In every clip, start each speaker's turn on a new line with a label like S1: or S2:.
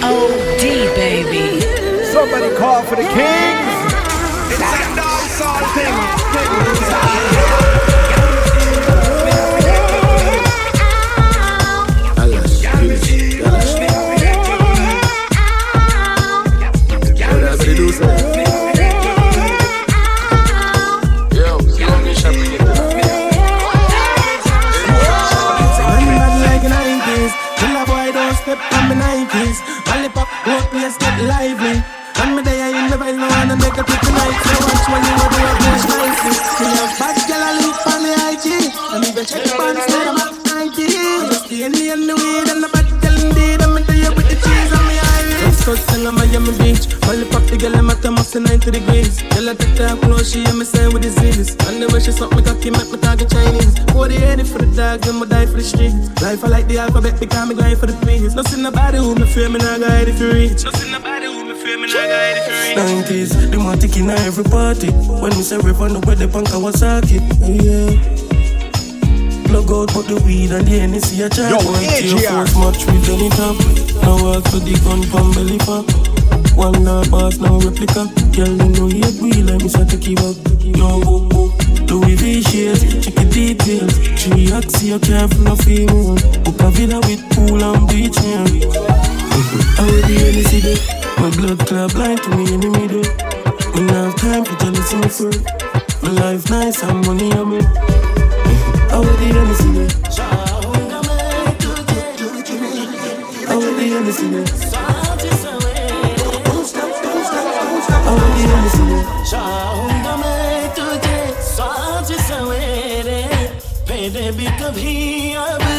S1: K.O.D. baby.
S2: Somebody call for the kings. It's a dancehall thing.
S3: 90 degrees. Girl, I take that close, she hear me say with disease. And the way she suck me cocky, make me target Chinese. 40 80 for the dogs, and me die for the streets. Life I like the alphabet, because me grind for the peace. Nothing nobody who me fear, me not guide if you reach. Nothing nobody who me fear, me not guide if you reach. 90s, the matic in every party. When we say rip on the way, the punk Kawasaki. Yeah. Plug out but the weed and the Hennessy a chat
S2: Yo,
S3: One
S2: AJR.
S3: tear force much with any top Now walk to the gun from belly pop One law pass no replica. Girl you know you agree like me say take you back Yo boom boom Louis V shades, check the details. Three axi you careful of female Book a villa with pool and beach yeah. I will be any city. My blood clot blind to me in the middle. We not have time for jealousy my friend My life nice and money I make I will be any city. I will be any city I will be any city
S4: चाहूँगा मैं तुझे साझ सवेरे मेरे भी कभी अब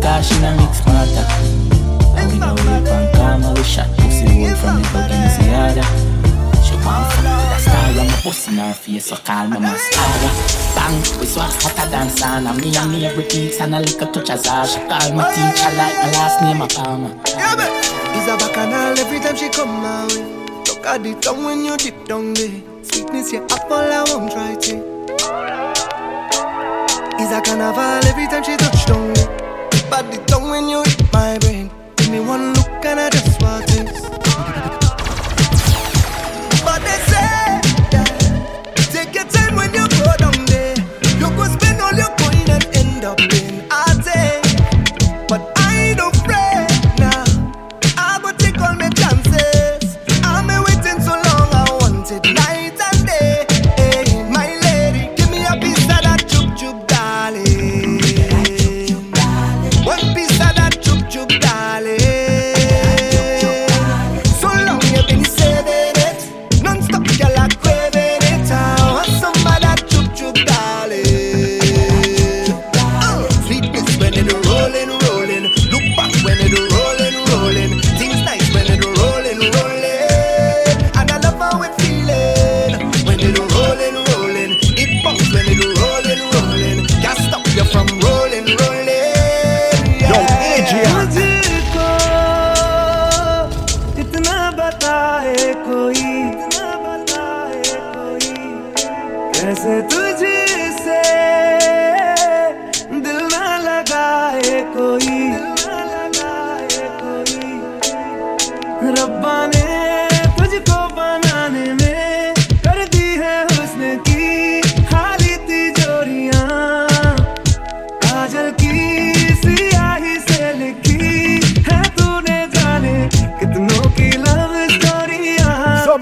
S5: car, she no mix smarter. And we know we pan karma, we shot pussy wood from the the harder. She want fuck to the star, I'm a pussy in her face, so call me mascara. Bang, we swap hotter than sauna. Me and me every beats and a little touch as her. She call me teacher like my last name a Palmer.
S6: Is a bacchanal every time she come my way. Look at the tongue when you dip down there. Sweetness, your apple, I won't try to. Is a carnival every time she touch down there. The tongue when you hit my brain. Give me one look and I just want this.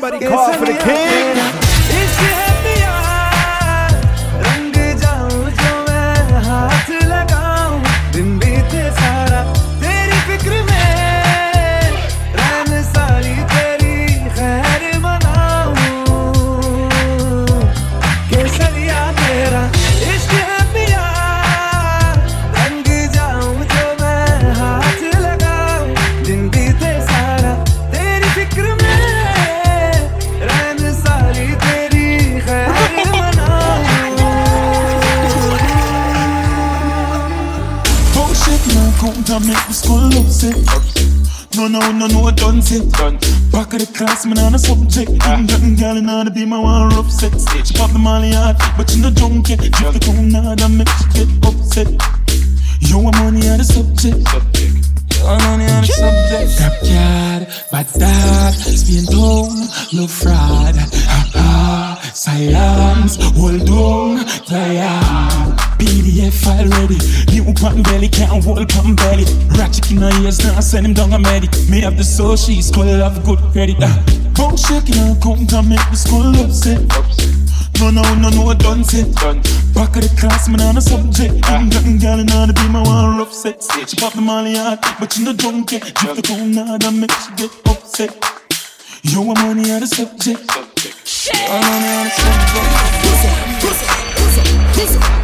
S4: Somebody call for the king.
S7: Rough. She pop the molly hard, but you no drunk yet. Drift the now, that make she get upset. You want money on the subject. You want money on the subject. Rap yard, bad dad, spin town, love fraud. Ha ha, silence, hold on, tired. PDF file ready. New pan belly, can't hold pan belly. Ratchet in her ears, now send him down a medic. Me have the soul, she's cool, have good credit. Uh. Bone shaking and come to make the school upset. No, no, no, no, I done set. Back of the class, man, on a subject. Ah. I'm getting gal in order to be my one rough set. She pop the molly hard, but you no drunk yet. Drift the cone now, that make she get upset. You want money on the subject. You want money on the subject.
S8: Guzu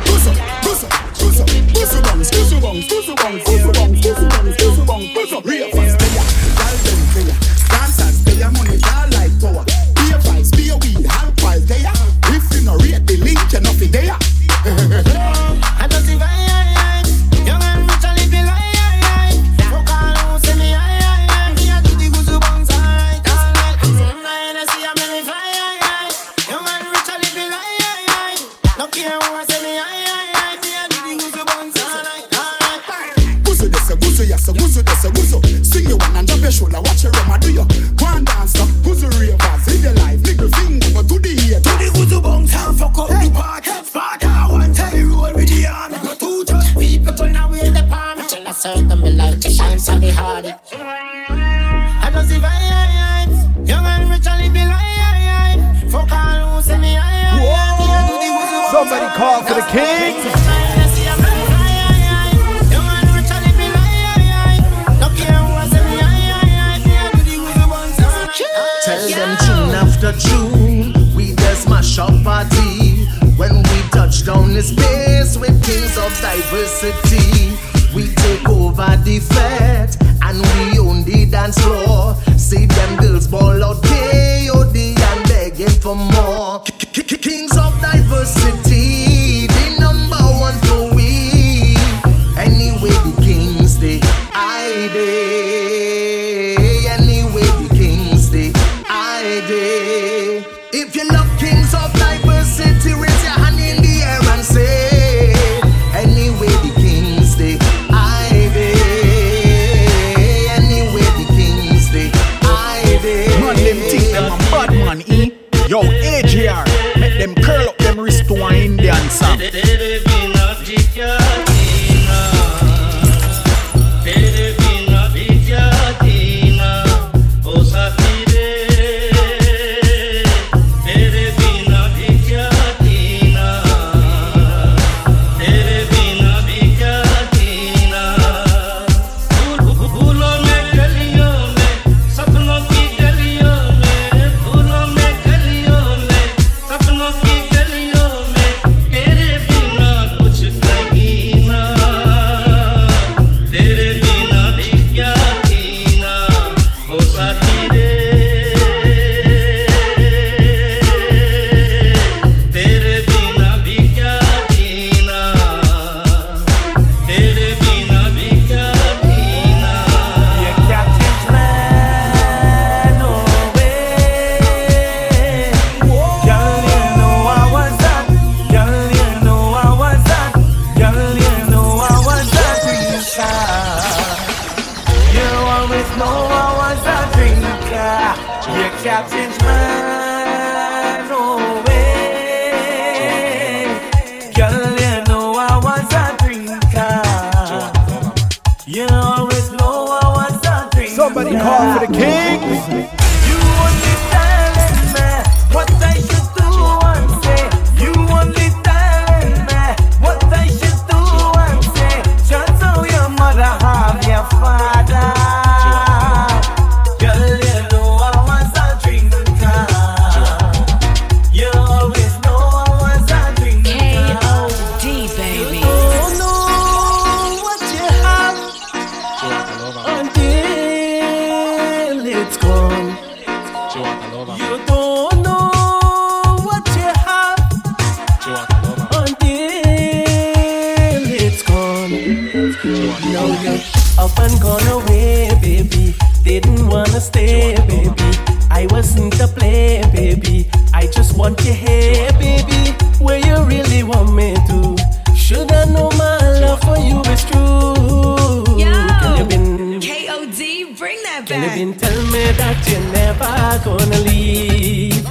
S4: you're never gonna leave.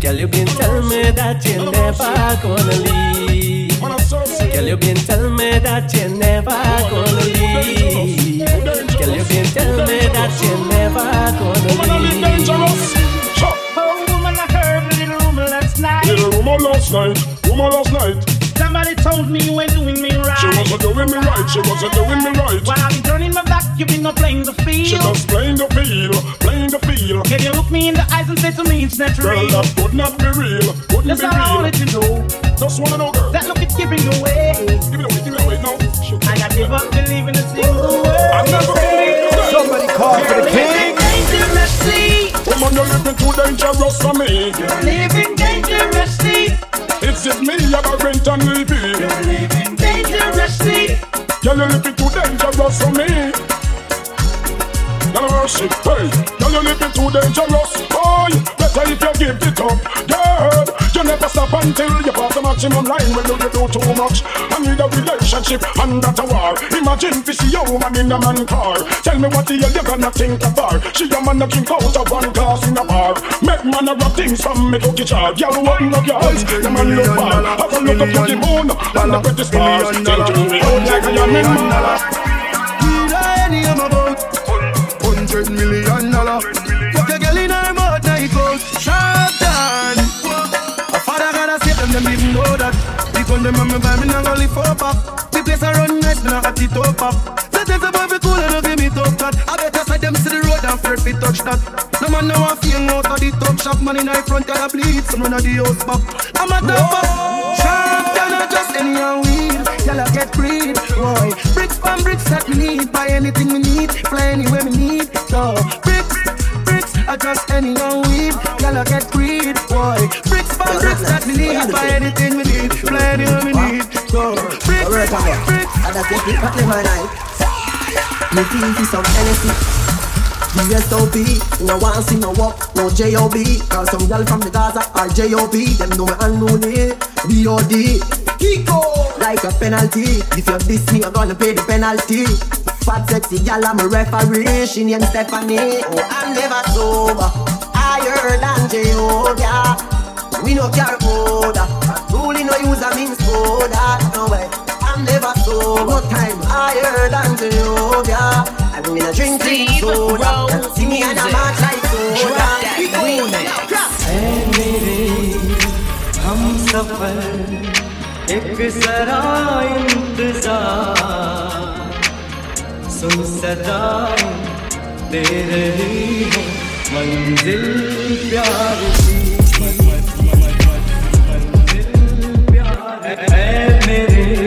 S4: Girl, you been tell me that you're never gonna leave. Girl, you been tell me that you're never gonna leave. Girl, you been tell me that you're never gonna leave.
S9: Oh, woman, I heard a little rumor last night. Little rumor last night, rumor last night.
S10: Somebody told me you ain't doing me right.
S9: She wasn't doing me right, she wasn't doing me right.
S10: While I've been turning my back, you've been not playing the field.
S9: She just playing the field, playing the field.
S10: Can you look me in the eyes and say to me it's not
S9: Girl,
S10: real?
S9: that could not be real, couldn't
S10: That's
S9: be
S10: all I
S9: real.
S10: wanted to know.
S9: Just wanna know, girl.
S10: That look it's giving away.
S9: Give it away, give it away, no.
S10: And I give up believing a single word.
S9: I never believed
S2: Somebody call for the king.
S10: Dangerously,
S9: Woman, you're living too dangerous for me.
S10: living dangerously,
S9: It's it me, I got rent and leave it.
S10: living dangerously.
S9: Girl, you're living too dangerous for me. Girl, worship, hey. Girl, you're living too dangerous. Boy, better if you give it up. Girl, you never stop until you pass the maximum line. When you do too much, I need a relationship and that a war. Imagine if see a woman in a man car. Tell me what the hell you gonna think of her. She a man that drink out of one glass in a bar. Make man a rock things from me cookie jar. Girl, open up your eyes, the man look bad. Have a look up to the moon and the pretty stars. Thinking me out like a million dollar.
S6: Oh, any I'm about Hundred million dollar Fuck a girl in her mouth, now it goes Sharp down A father gotta save them, them even know that Because them on me vibe, me not gonna live for pop The place I run nice, me not got it up up the boy be cool and don't give me tough cut I better side them to the road and fair fit
S11: touch that. No man know I feel no to the top shop. Man in the front of the bleed, some run of the house back. I'm a top up. Sharp, you're not just any weed. Y'all get greed, boy. Bricks from bricks that me need. Buy anything we need, fly anywhere we need. So bricks, bricks, I just any weed. Y'all I get greed, boy. Bricks from bricks that me need. Buy anything we need, fly anywhere we need. So bricks, bricks.
S2: I just get it back in my night. Me feel for some Hennessy. The SOP, no one see no walk, no J.O.B. Cause some girl from the Gaza are J.O.B. Them know me and know me, B.O.D. Kiko, like a penalty. If you diss me, I'm gonna pay the penalty. Fat sexy gal, I'm a referee. She named Stephanie. Oh, I'm never sober. Higher than J.O.B. We no care order. Ruling no use a means soda. No way I'm never sober. No time higher than J.O.B. I'm in a drink clean soda. See me and I'm out like soda.
S4: ऐ मेरे हम सफर एक जरा इंतजार सुन सदाएं दे रही है मंजिल प्यार की ऐ मेरे हम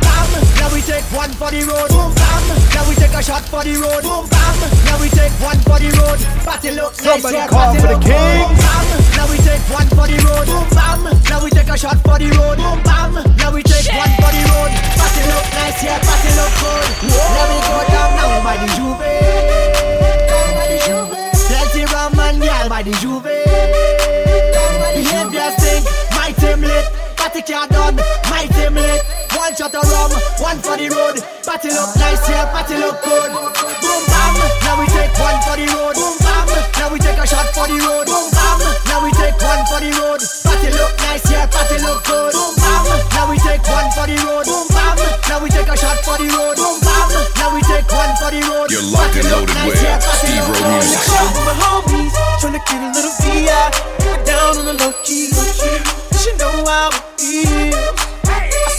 S8: we take one for the road. Boom bam, now we take a shot for the road. Boom bam, now we take one for the road. Party look nice,
S12: Somebody
S8: yeah,
S12: call for the king.
S8: Boom bam, now we take one for the road. Boom bam, now we take a shot for the road. Boom bam, now we take one for the road. Party look nice, yeah, party look good. Let me go down now by the Juve. Plenty rum and gal by the Juve. Behavior stink, my team lit. Party car done, my team lit. One shot of rum, one for the road. Party look nice, yeah, party look good. Boom bam, now we take one for the road. Boom bam, now we take a shot for the road. Boom bam, now we take one for the road. Party look nice, yeah, party look good. Boom bam, now we take one for the road. Boom bam, now we take a shot for the road. Boom bam, now we take one for the road.
S13: You're locked and loaded with Stevero Music.
S6: my homies trying to get a little VI. Down on the low key. She know how it feels.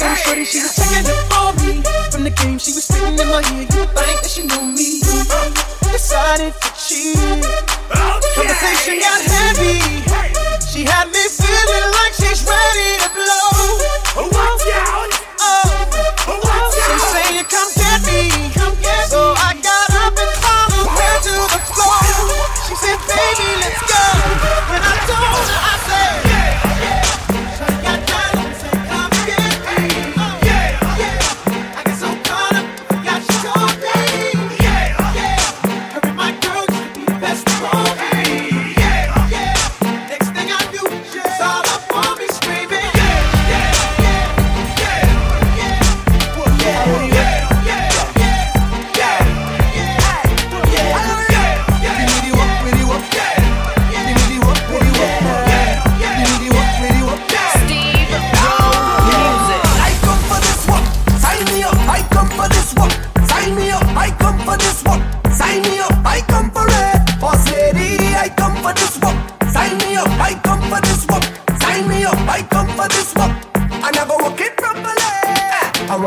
S6: Her shorty, she was checking up on me. From the game, she was spitting in my ear. You think that she knew me. Decided to cheat. Conversation got heavy. She had me feeling like she's ready to blow. Oh, watch out! Oh,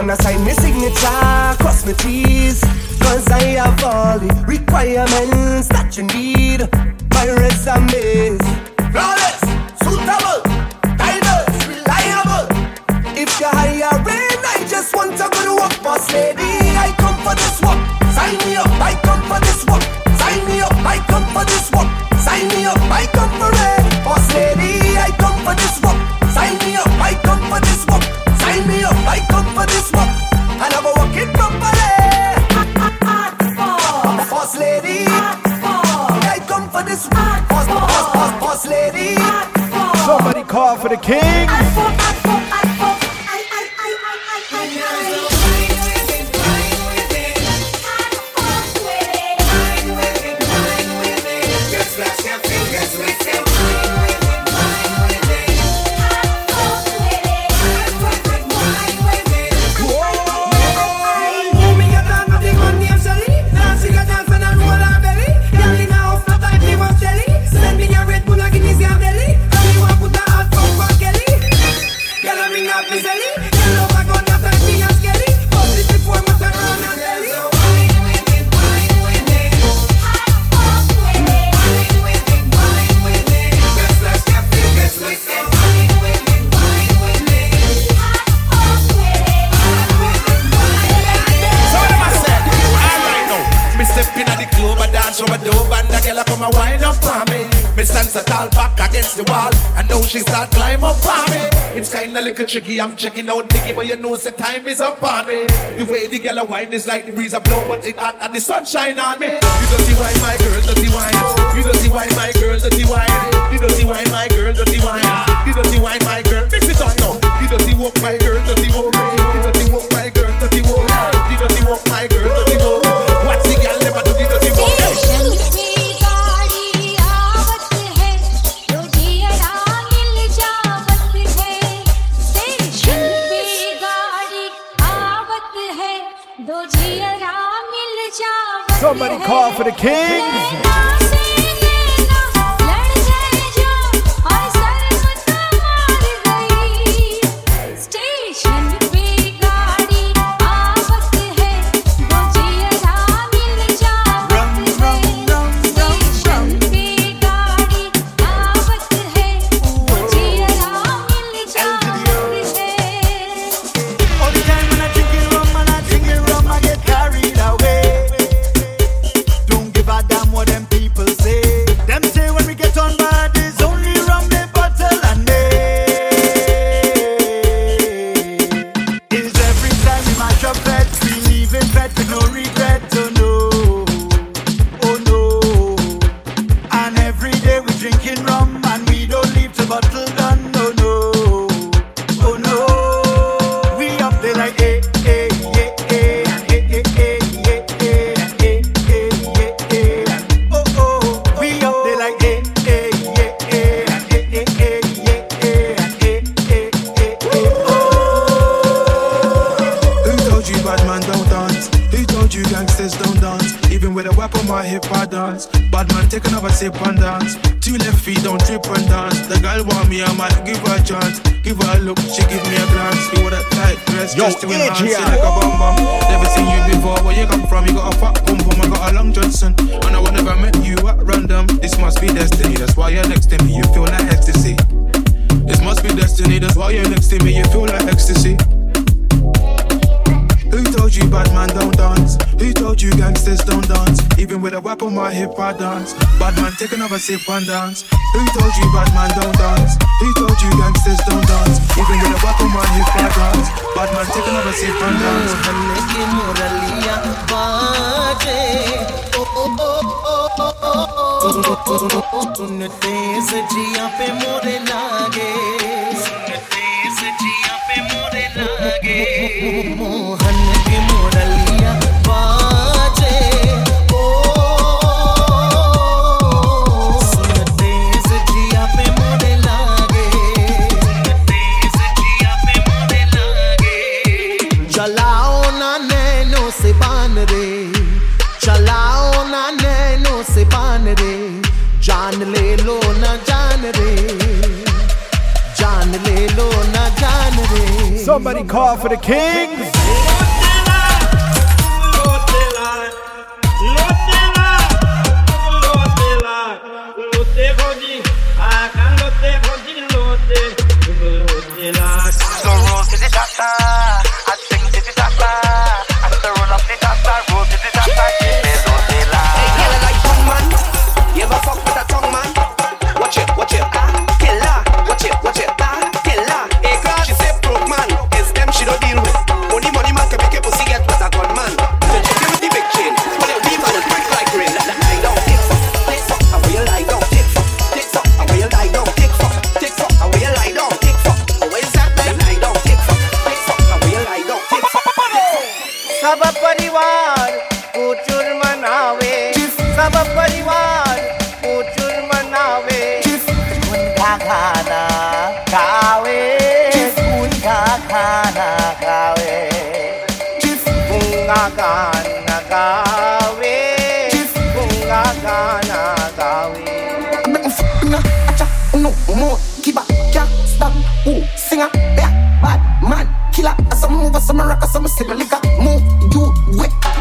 S6: I
S2: wanna sign my signature, cross my T's. Cause I have all the requirements that you need. My resume flawless, suitable, diverse, reliable. If you're hiring, I just want a good work,
S12: the king.
S14: I'm checking out Nicky, but you know, the time is up on me. The way the girl wine is like the breeze a blow, but it hot and the sunshine on me. You don't see why my girl.
S6: Somebody call for the
S15: king. never sip one dance. Who told you bad man don't dance? Who told you gangsters don't dance? Even with a bottle man, you can't dance. Bad man take another sip and dance.
S8: सुन तेज जिया पे मोरे लागे सुन तेज जिया पे मोरे लागे मोहन के मोरली
S6: Somebody call for the kings.
S2: sip a liquor, move, do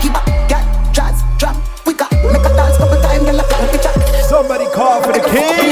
S2: keep up, get jazz, drop, make a dance couple time,
S6: Somebody call for the king.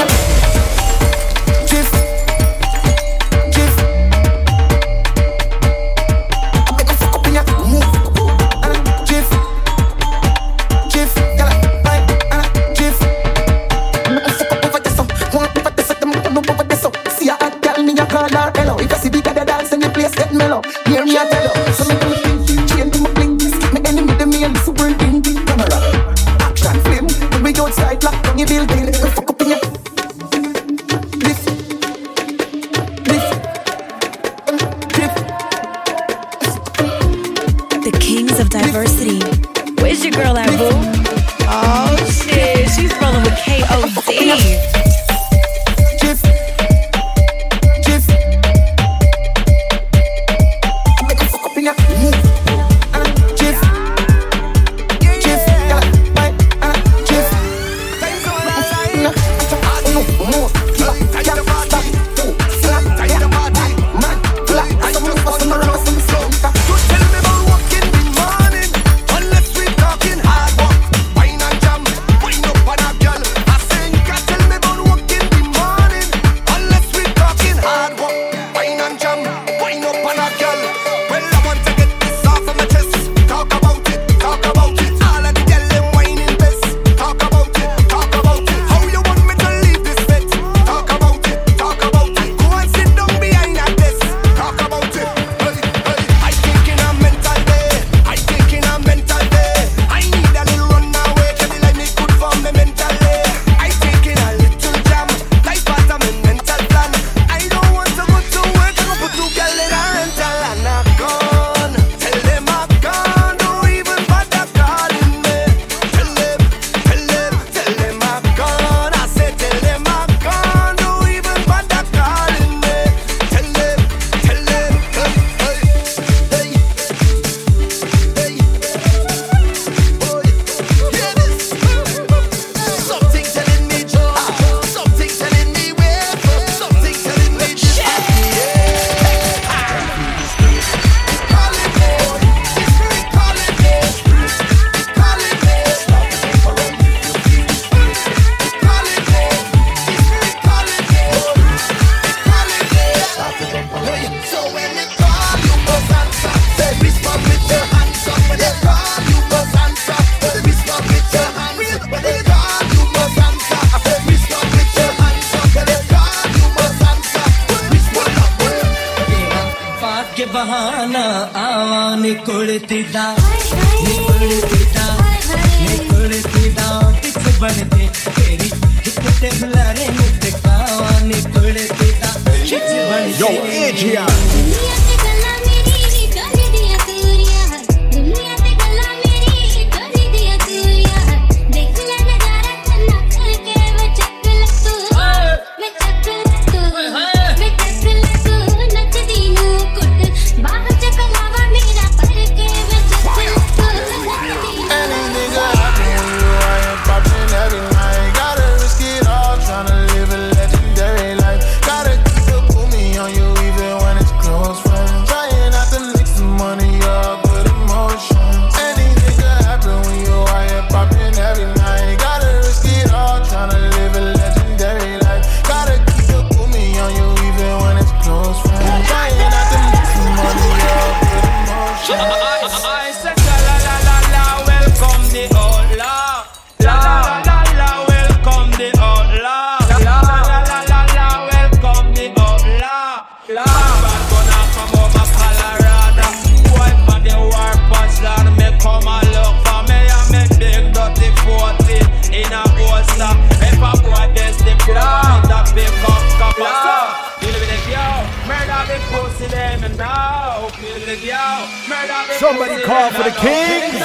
S2: Somebody call for the king.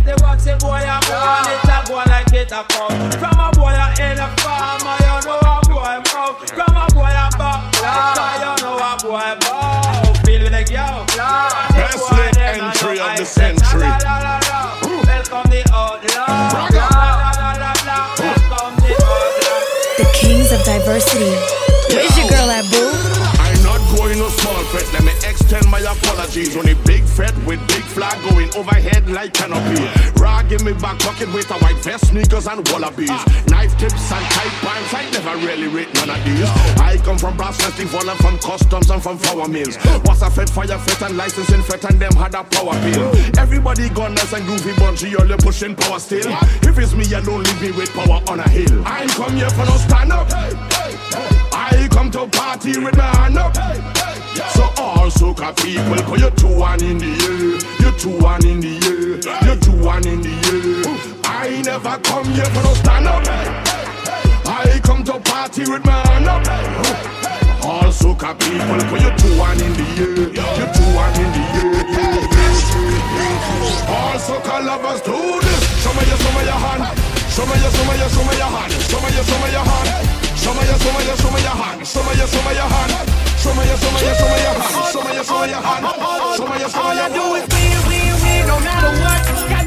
S16: They a boy a it a go like it a come. From a boy a in a know a boy. From a boy a back, know a boy a girl,
S17: best lit entry of the century.
S16: Welcome the outlaw. The
S1: kings of diversity. Where's your girl at, boo?
S17: I'm not going small apologies. Only big fat with big flag going overhead like canopy. Raw, give me back pocket with a white vest, sneakers, and wallabies. Knife tips and tight rhymes, I never really read none of these. I come from Brassland, Steve from customs and from flour mills. Was a fed fire fit and licensing fit and them had a power pill. Everybody gone nice and goofy bungee, all you pushing power still. If it's me alone, leave me with power on a hill. I ain't come here for no stand up. Hey, hey, hey come to party with my hand up. So all soca people, cause you two one in the air, you two one in the air, you two one in the air. I never come here for no stand up. I come to party with my hand up. All soca people, cause you two one in the air, you two one in the air. All soca lovers do this. Show me your, show me your hand. Show me your, show me your, show me your hand. Show me your, show me your hand. Show me your, show me your, show me your hand. Show me your, show me your hand. Show me your, show me your, show me your hand. Show me your, show me your hand. Show me your, show me
S18: All
S17: your
S18: I
S17: hand.
S18: do is win, win, win, no matter what.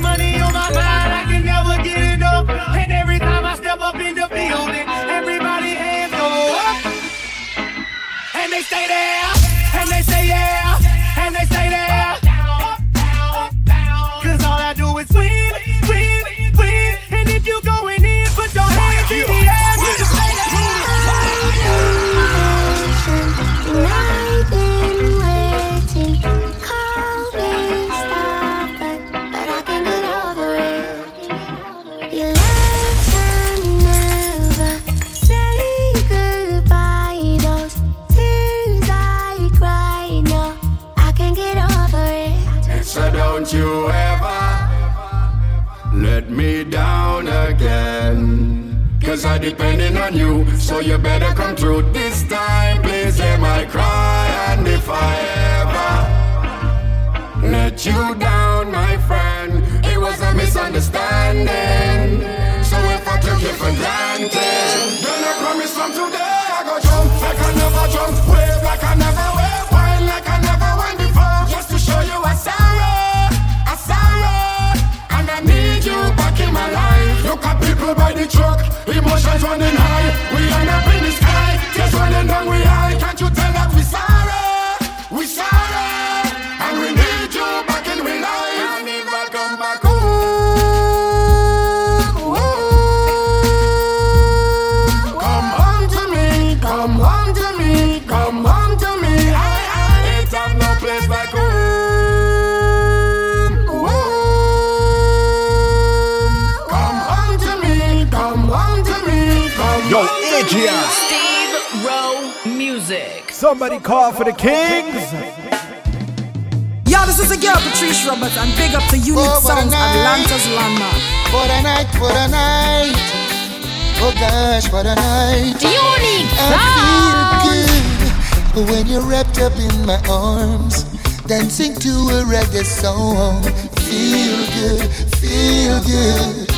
S19: Gosh, what a night.
S12: Unique
S19: I feel good when you're wrapped up in my arms, dancing to a reggae song. Feel good, feel good.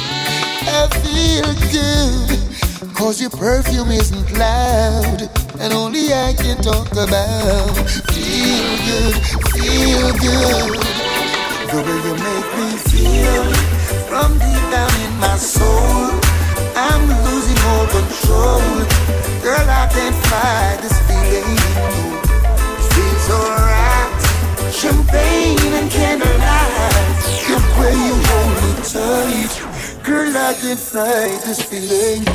S19: I feel good. Cause your perfume isn't loud, and only I can talk about. Feel good, feel good. The way you make me feel from deep down in my soul. I'm losing all control. Girl, I can't fight this feeling. Feels alright. Champagne and candlelight. The way you hold me tight. Girl, I can't fight this feeling.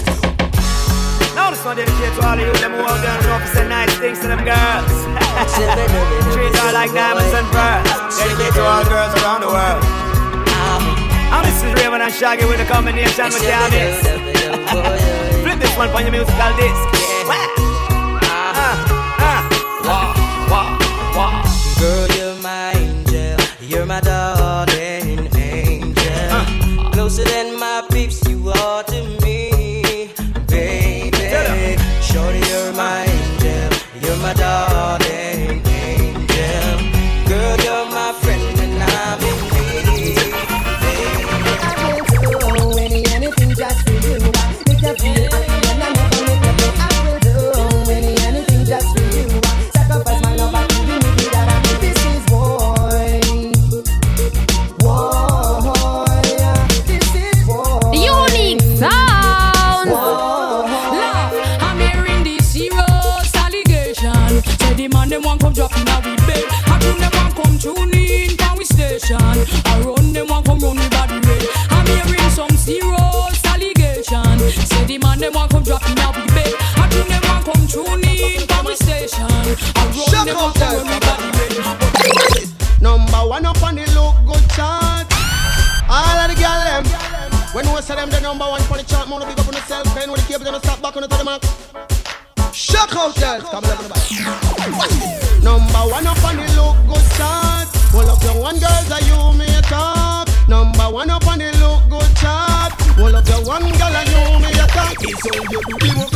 S18: Now this one dedicated to all of you them who out there and know to say nice things to them girls. Treat her like diamonds and pearls. Dedicated to all girls around the world. I'm this is Rayvon and Shaggy with a combination with Flip this one for your musical disc.
S20: Uh-huh. Uh-huh. Girl, you're my angel. You're my darling angel.
S8: Uh. Closer than man them want come drop we bed. I them want come tune in we station. I run them want come run body red.
S18: Number one up on the look good chart. All of the girl them. When we say them the number one for the chart, wanna big up on yourself. Then when the cable them stop back on the mark.
S21: Shock out, girls. Come on. Number one up on the look good chart. All of your one girls are you
S22: It's all you do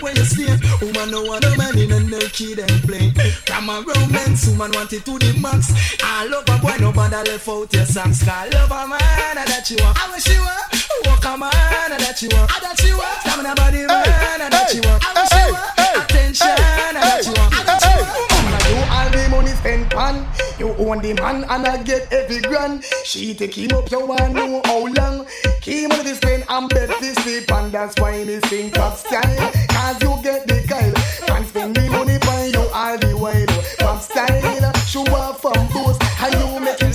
S22: the work and all the time when you stay. Woman no want a man in a no kid and play. From a romance, woman want it to the max. I love a boy, no bother left out your songs. I love a man, and that you want. I wish you were. Walk a man, and that you want. I that you want. Stamina body man, and that you want. I wish you were. Attention, and that you want. I that you want.
S21: Woman, you all the money spent pan. You own the man and I get every grand. She take him up, you want know how long. Keep on this spend and bet this sleep and that's why me sing top style. Cause you get the kyle. Can't spend me money for you all the while. Pop style, show off from those. And you make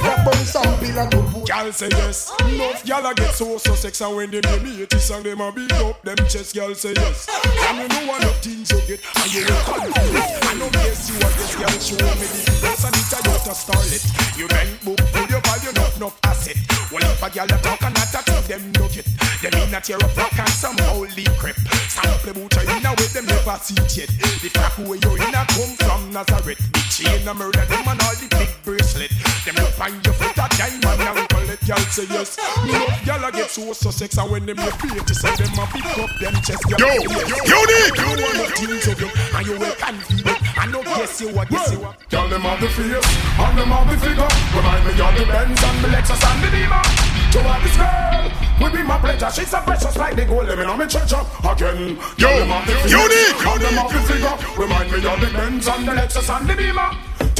S21: some pillar to put.
S23: Y'all say yes. Enough y'all a get so so sex and when they hear me this song them a big up them chest. Y'all say yes. And you know what of things you get and you will confident. I know yes you are this girl show me the evidence and it's a you to starlet. You rent book with your value not enough asset. Well if a girl a talk and not a thing them no get. Them in a tear up rock and some holy crap. Sample boot you in a way them never see it yet. The fact where you in a come from Nazareth. Big chain a murder them and all the big bracelet. Them look on your foot a diamond and call it y'all say yes. Love y'all a get so so sex and when them you feel to say them a pick up them chest.
S17: Yo, unique.
S23: You want the things of you and you will confident. I know guess you what guess you what.
S17: Tell them of the face, and them of the figure. Remind me of the Benz and the Lexus and the Beamer. To have this girl, will be my pleasure. She's so precious like the gold living on me treasure. Again, Yo, tell them of the face, unique. and them of the figure. Remind me of the Benz and the Lexus and the Beamer.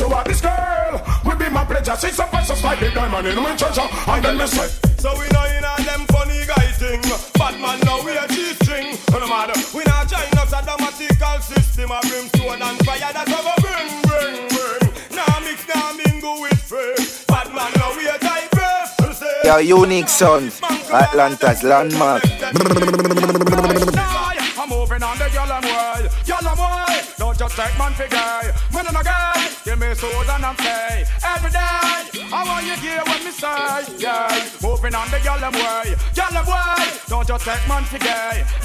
S17: To have this girl, will be my pleasure. She's so precious like the diamond in my treasure. And then me say.
S16: So we know in a them funny guy thing Bad man now we a G-string No matter We not join us a dramatical system A brimstone and fire that have a bring, bring, bring Nah mix, nah mingle with free Bad man now we a diverse Say
S24: Your unique sound, Atlanta's landmark.
S16: I'm moving on the yellow way, yellow way. Don't just take man for man and a guy. Give me soul and I'm play every day. I want you hear what me say, yeah. Moving on the yellow way, yellow way. Don't just take man for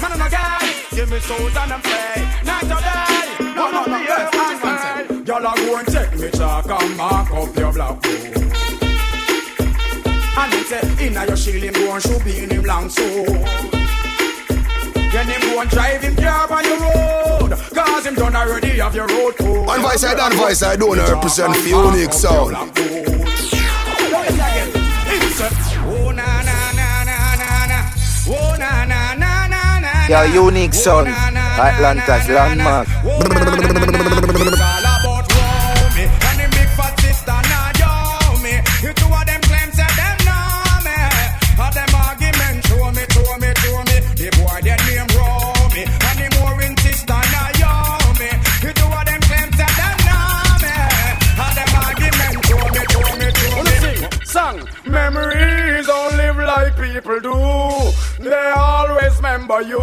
S16: man and a guy. Give me soul and I'm play night or day. No, no, no, yes, I say. Y'all are go and take me chalk and mark up your black book. And he say, inna your shield him go be in him long so. Then him go and drive him car on your road Cause him done already have your road code
S25: One voice I don't voice I don't represent the unique sound.
S16: Oh na na na na na na Oh na na na na na
S24: Your unique sound, Atlanta's landmark.
S16: People do. They always remember you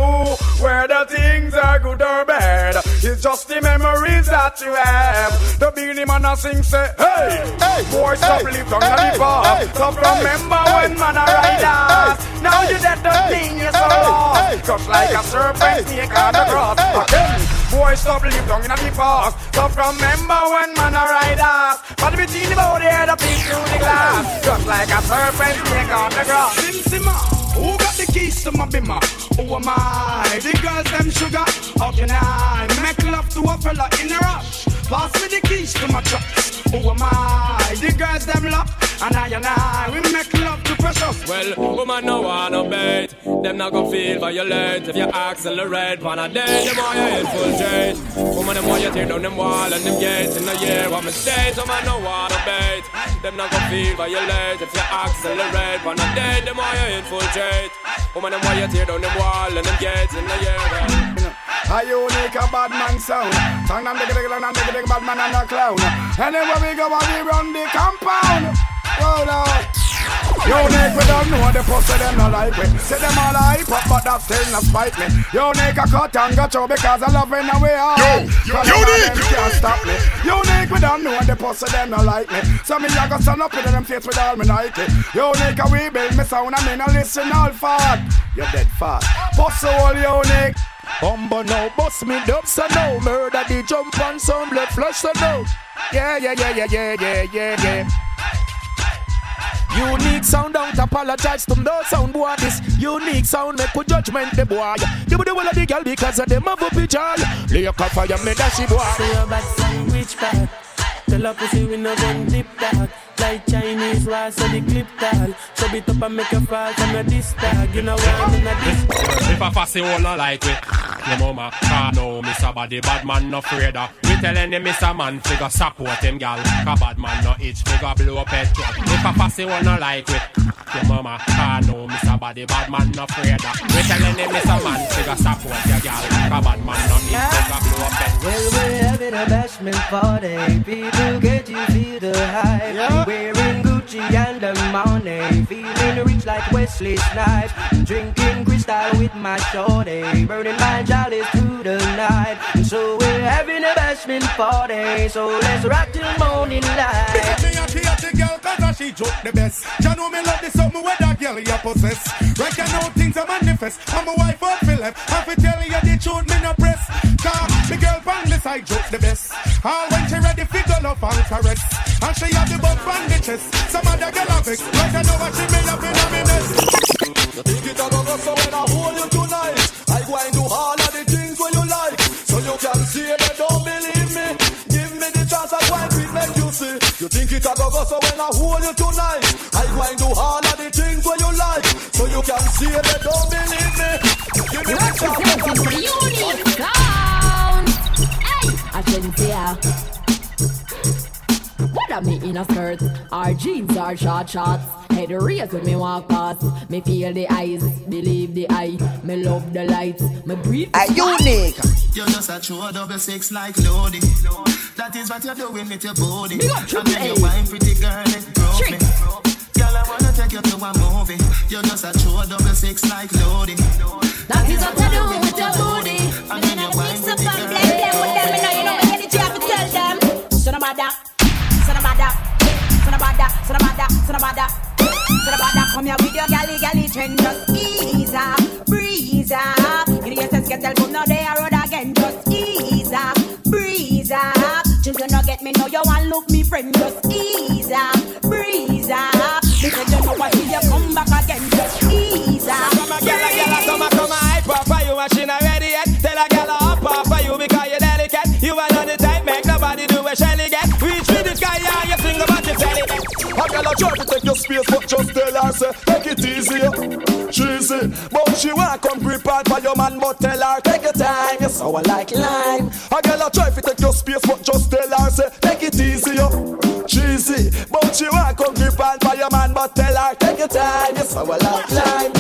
S16: Whether things are good or bad. It's just the memories that you have. The Beenie Man a sing say Hey, hey, boy stop live down in the past Stop remember when man a ride us. Now you dead don't think you're so lost. Crush like a serpent snake on the cross. Again, boy stop live down in the past Stop remember when man a ride us But between the body the peek through the glass Just like a serpent snake on the grass Sim Simma, who got the keys to my bimmer? Who am I? The girls them sugar. How can I make love to a fella in a rush? Pass me the keys to my truck. Who am I? The girls them love, and I and I we make love to precious.
S26: Well, woman no want no bait. Them not gon' feel violent if you accelerate. One a day, them want you infiltrate. Woman them want you tear down them wall and them gates in the year. What mistake? Woman no want no bait. Them not gon' feel violent if you accelerate. One a day, them want you infiltrate. Woman them want you tear down them wall and them gates in the year.
S16: A unique a bad man sound. Tongue and digga digga and digga digga bad man and a clown. Anywhere we go, we run the compound. Roll out. Unique, we don't know the pussy them no like me. Say them all hype up, but that still not spite me. Unique, I cut and got you because I love it we are. Yo, unique, them can't stop me. Unique, we don't know the pussy them no like me. So me I go stand up in them face with all me Nike. Unique, we build me sound and me no listen all fat. You dead fat. Pussy all unique.
S27: Bumbo now, bust me dub so now. Murder the jump on some blood flush so now. Yeah, yeah, yeah, yeah, yeah, yeah, yeah, yeah. Unique sound, don't apologize to those sound boy. This unique sound make good judgment the boy. You would the well of the girl because of them have a picture. Lay a fire, me dashy boy.
S1: Say your back sandwich back. Tell her pussy we no gon' dip that Like Chinese wall, so the clip tall So beat up and make a fall from your disc tag You know what in a disc
S26: If I a fussy one no like it Your mama can't know Mr. Body bad man no afraid of We tell any Mr. Man figure support him gal Cause bad man no itch figure blow up head truck If a fussy one no like it Your mama can't know Mr. Body bad man no afraid of We tell any Mr. Man figure support your gal Cause bad man no itch figure blow up head
S4: Well we're having a bashment party People get you feel the hype.
S26: Yeah.
S4: Wearing Gucci and the money Feeling rich like Wesley Snipes. Drinking Cristal with my shorty. Burning my jollies through the night. So we're having a bashment party. So let's rock till morning light
S16: she joke the best. Ya know me love the something where that girl you possess. Right know things are manifest. I'm a wife for left I fi tell you the truth me no press. Cause the girl bang the side joke the best. All when she ready fi go love and caress. And she have the bump on the chest. Some other girl have vex Right know what she me up in a me mess
S23: think it go so when I hold you tonight I go and do all of the things where you like. So you can see they don't it a go go so when I hold you tonight I go and do all of the things where you like So you can see they don't believe me. Give me the chance
S28: Whether me in a skirt or jeans or short shorts, head raised when me walk past. Me feel the eyes, believe the eye. Me love the lights, me breathe.
S29: A unique.
S19: You're just a true double six like Lodi. That is what you're doing with your body.
S28: Big up
S19: And
S28: Triple
S19: then
S28: A.
S19: you wine pretty girl, it broke me. Girl, I wanna take you to a movie. You're just a true double six like Lodi.
S28: That is what I do with your booty.
S19: And then you wine pretty girl.
S28: Blend them with them, and now you know me energy. I have to tell them. So no matter, no matter, so no matter, so no matter. So no matter, come here with your galley, galley trend, just ease up, breeze up. In the essence, get tell come now they are road again, just ease up, breeze up. Children don't get me, know you want look me friend, just ease up, breeze up. Because you know what, you come back again, just
S23: but just tell her say take it easy. Cheesy, but she want come prepared for your man, but tell her take your time. You sour like lime. A girl a try to take your space, but just tell her say take it easy. Cheesy, but she want come prepared for your man, but tell her take your time. You sour like lime.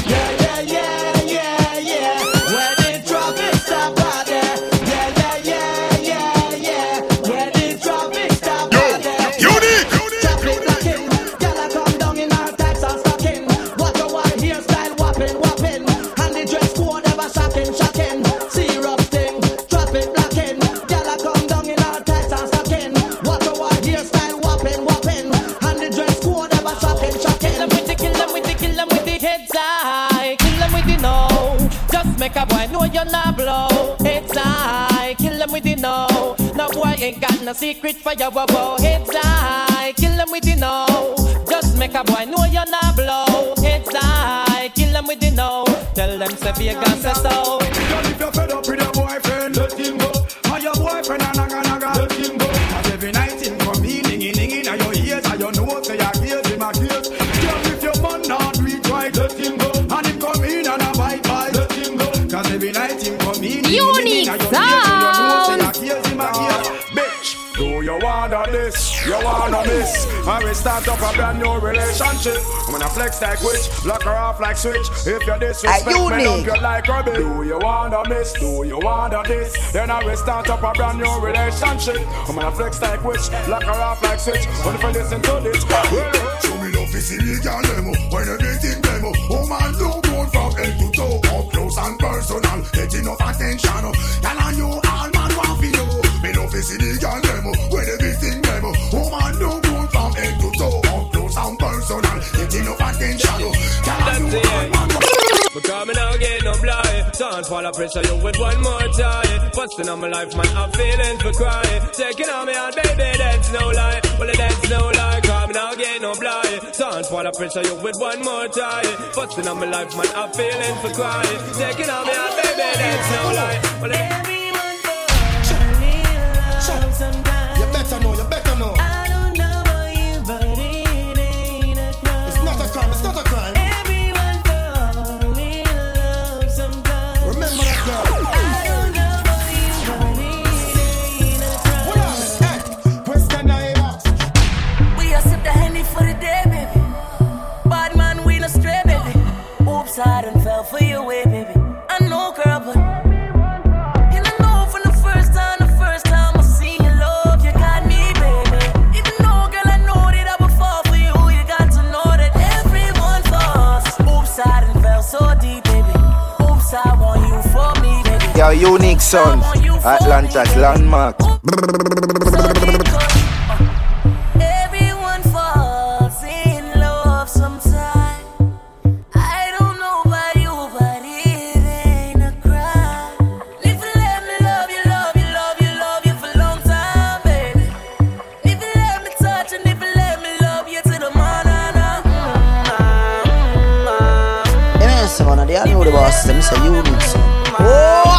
S1: No secret for your bow. Heads high. Kill them with the know. Just make a boy know you're not blow. Heads high. Kill them with the know. Tell them say Vegas say so.
S16: Girl, if you're fed up with your boyfriend, let him go. And your boyfriend a naga naga, let him go. And every night him come in, dinging dinging, and your ears, and your nose, say your gaze, him a gaze. Girl, if your man not it right, let him go. And him come in and a bite bite, let him go. Cause every night him come in, dinging
S28: Unique
S16: wanna this? You wanna miss? And we start up a brand new relationship. I'm gonna flex like witch, lock her off like switch. If you're disrespect me, dump
S29: unique.
S16: you like rubbish. Do you wanna miss? Do you wanna this? Then I will start up a brand new relationship. I'm gonna flex like witch, lock her off like switch. When if you listen to this, well,
S30: Show me love, you see me girl demo When everything demo Woman do good from head to toe Up close and personal Get enough attention oh. Girl and you all man want for you Me love, you see
S31: Don't fall a pressure you with one more time. Busting on my life, man, I'm feeling for crying. Taking on me on, baby, that's no lie. Well, that's no lie, come now, get no blind. Don't fall a pressure you with one more time. Busting on my life, man, I'm feeling for crying. Taking on me on, baby, that's no lie. Well,
S4: Everyone for way, eh, baby. I know, girl, but. And I know from the first time, the first time I seen your love, you got me, baby. Even though, girl, I know that I would fall for you, you got to know that everyone falls. Oops, I done fell so deep, baby. Oops, I want you for me, baby.
S32: Your unique sound, Atlanta's landmark.
S33: Them you need some. Oh,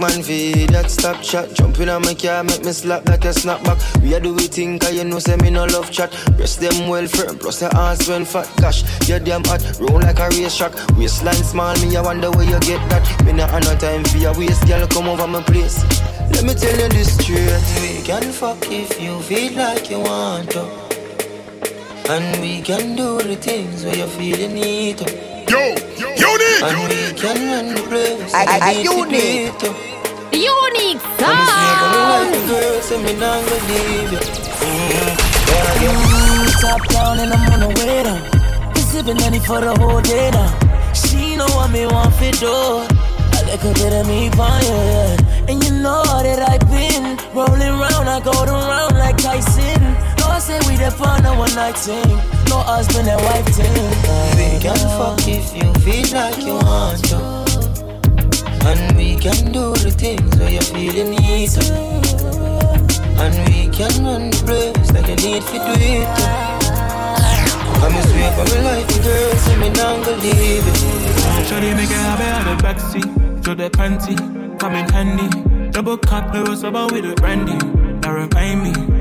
S34: man for that stop chat. Jump in on my car, make me slap that a snapback. We are do we think, cause you know, say me no love chat. Breast them well firm, plus the ass when fat. Gosh, you damn hot, roll like a race track. Waistline small, me, I wonder where you get that. Me not have no time for your waist, girl, come over my place. Let me tell you this straight. We can fuck if you feel like you want to. And we can do the things where you feel you need to.
S35: Yo, unique.
S34: And we can run the place.
S33: I- I- I-
S34: Need to
S33: unique.
S34: do it.
S12: Unique
S34: Promise me I'm gonna
S12: sound.
S34: like the girl, say me not gonna leave you. Yeah, yeah.
S4: Top down and I'm on the way down. Been sipping honey for the whole day now. She know what me want fit do. A bit of me on. And you know that I've been rolling round, I go around like Tyson. No, I say we the on a one night thing. No husband and wife thing.
S34: We can fuck if you feel like you want to. And we can do the things where you feel you need to. And we can run the place like you need to do it. too. I'm a swear for my life, girl, so me not gonna leave it.
S7: Shawty make it happy on the backseat, throw the panty, come in handy. Double cup, the rose about with the brandy. Now remind me,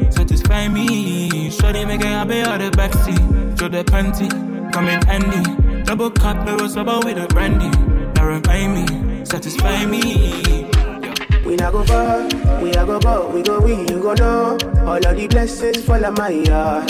S7: satisfy me. Shawty make it happy on the backseat, throw the panty, come in handy. Double cup, the rose about with the brandy. Now remind me, satisfy me.
S36: We not go far, we a go go, we go we, you go know. All of the blessings fall on my yard.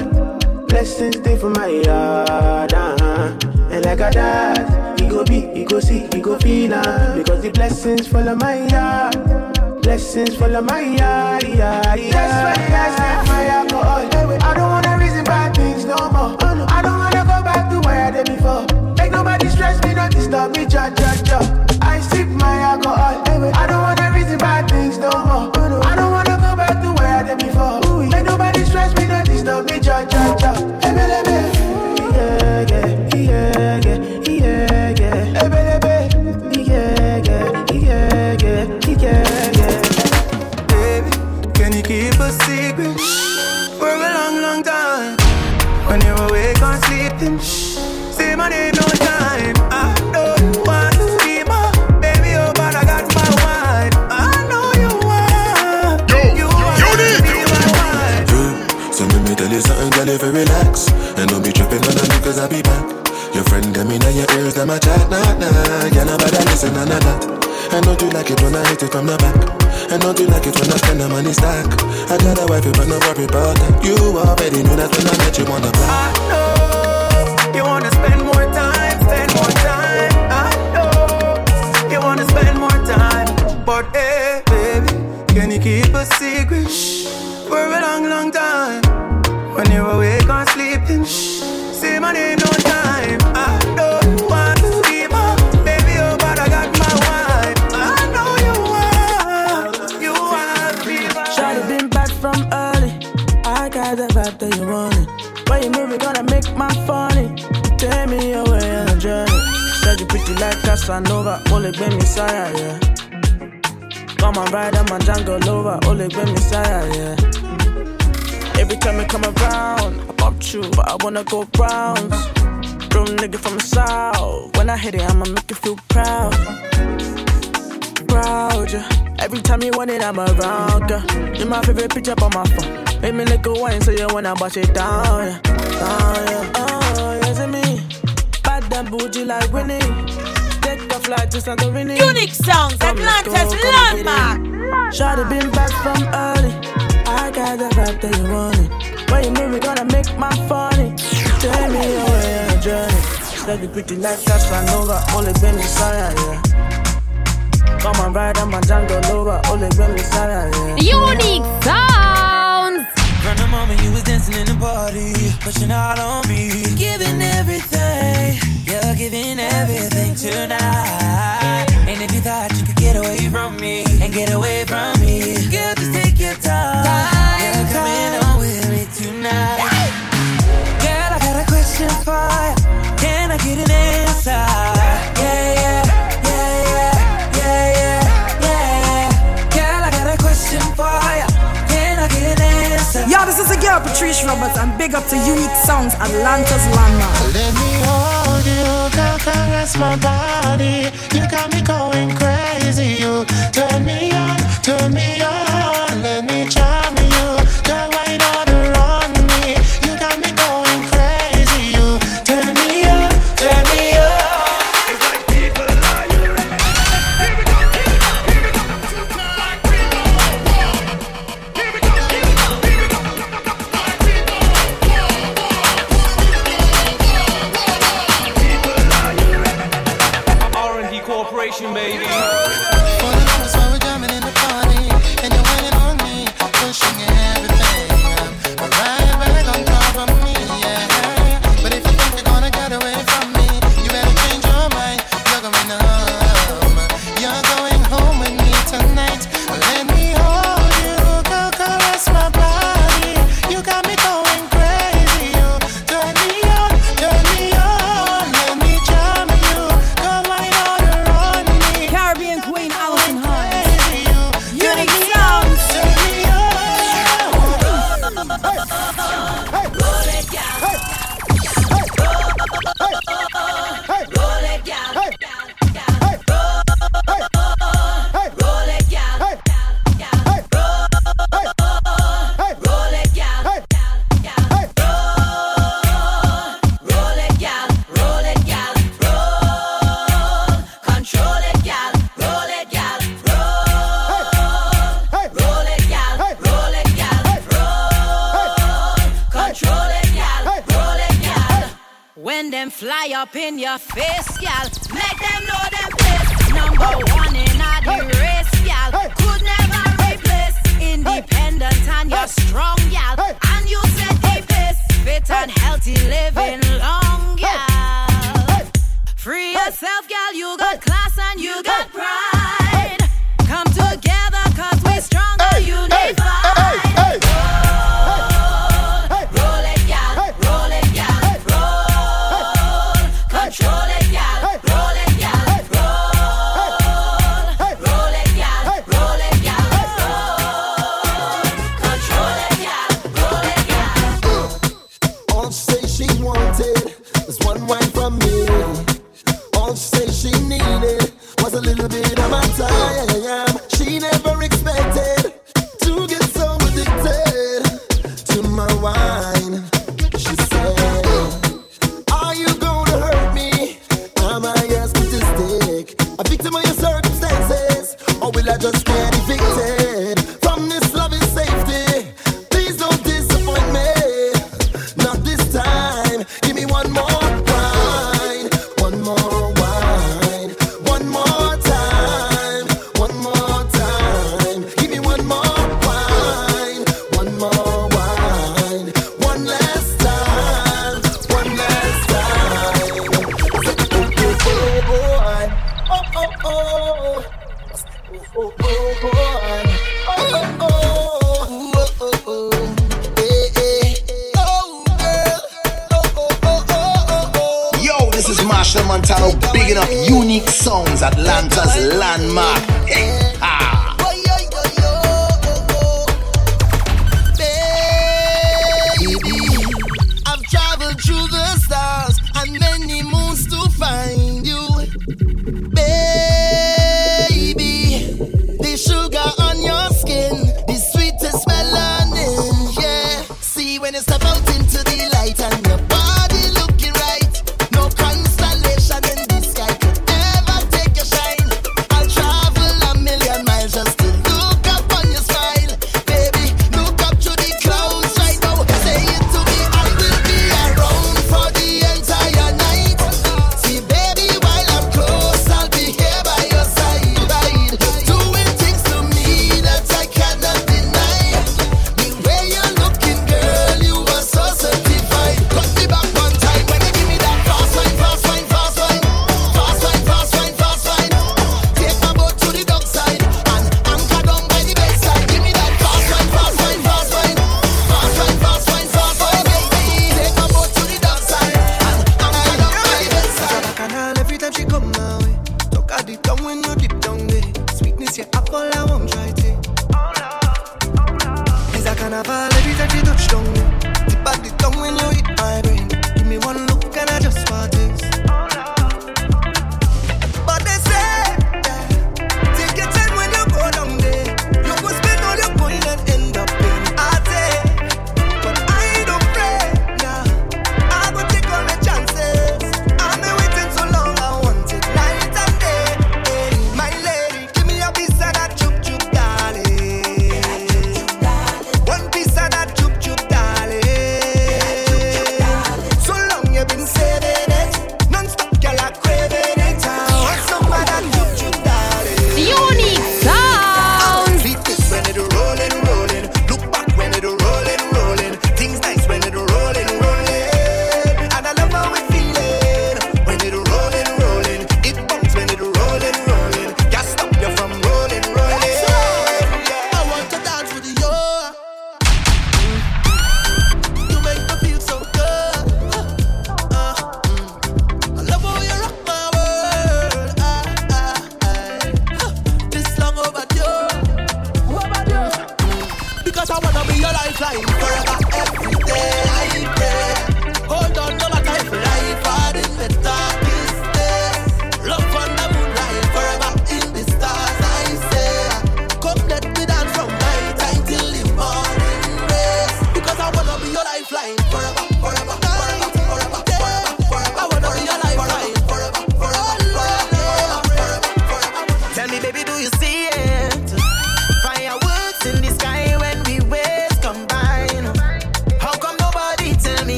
S36: Blessings stay for my yard, uh-huh. And like a dad, we go be, we go see, we go feel uh, Because the blessings fall on my yard. Blessings fall on my yard, yeah, yeah. That's why I say my alcohol. I don't wanna reason bad things no more. I don't wanna go back to where I did before. Make nobody stress me, not disturb me, cha cha cha. I sip my alcohol. I don't wanna reason bad things no more.
S37: So you
S38: wanna
S39: bust it down, yeah. Down, yeah. Oh, yes, me. Bad and bougie like Winnie. Take the flight to Santorini.
S19: Unique sounds, Atlanta's landmark.
S39: Shawty been back from early. I got the vibe that you wanted. When you move, we gonna make my funny. Take me away on a journey. Steady pretty like Casanova. Only been inside, yeah. Come on, ride on my Django Lover. Only been inside, yeah.
S19: Unique sounds.
S4: From the moment you was dancing in the party, pushing out on me, giving everything, you're giving everything tonight. And if you thought you could get away from me and get away from me, girl, girl,
S40: Patrice Roberts, and big up to Unique Songs, Atlanta's landmark.
S4: Let me hold you, caress my body. You got me going crazy. You turn me on, turn me on.
S19: Up in your face, gal, make them know them place. Number one in the race, gal. Could never replace. Independent and you're strong, gal. And you set the pace. Fit and healthy living long, gal. Free yourself, gal. You got class and you got pride.
S41: this
S42: is
S6: Machel Montano bigging up unique songs, Atlanta's landmark.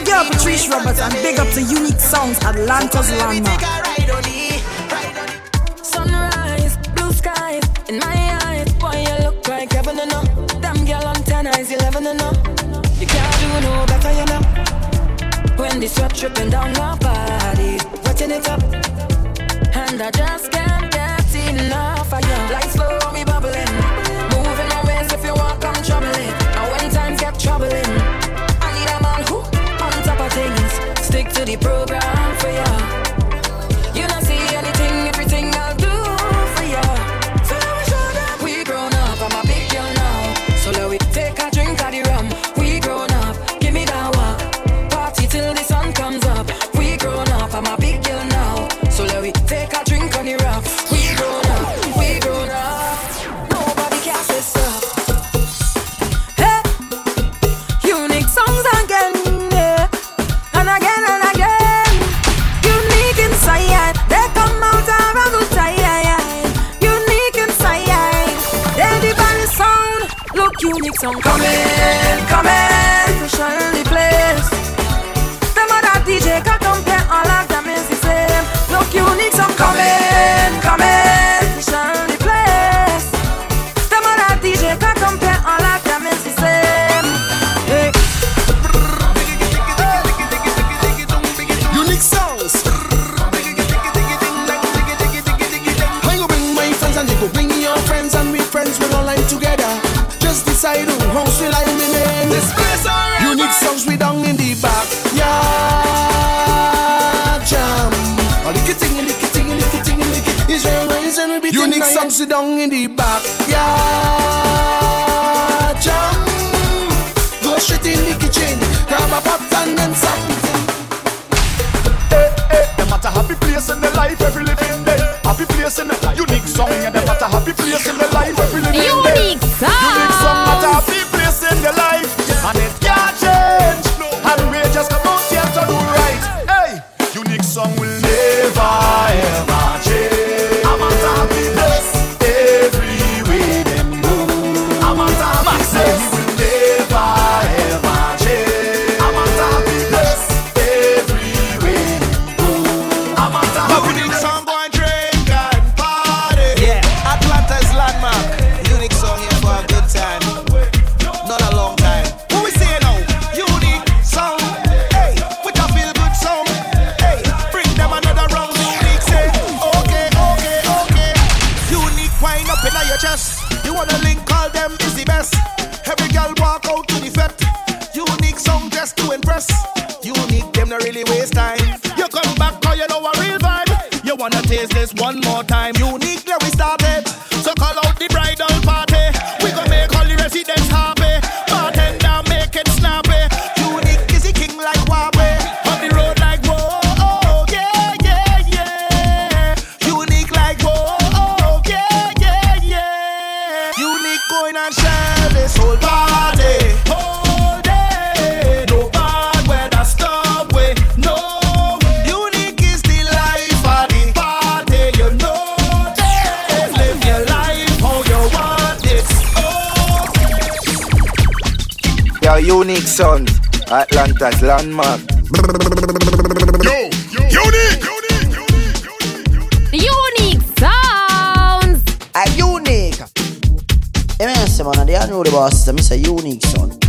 S43: the girl
S44: Patrice Roberts and big up to Unique Soundz Atlanta's landmark.
S40: Sunrise, blue skies, in my eyes, boy, you look like heaven and up. Damn girl on ten eyes, eleven and up. You can't do no better, you know. When the sweat dripping down my body, wetting it up, and I just can't get enough of you. Like slow. program. keeps on coming.
S45: down in the backyard. Jam, go straight in the kitchen, grab a pot and then
S46: something. Hey, eh, eh. hey, them at a happy place in the life, every living day. Happy place in the unique song, and them at a happy place
S6: in the landmark.
S47: Yo, unique,
S48: unique
S12: sounds.
S2: A unique. E me sembra una di anni boss, mi unique sound.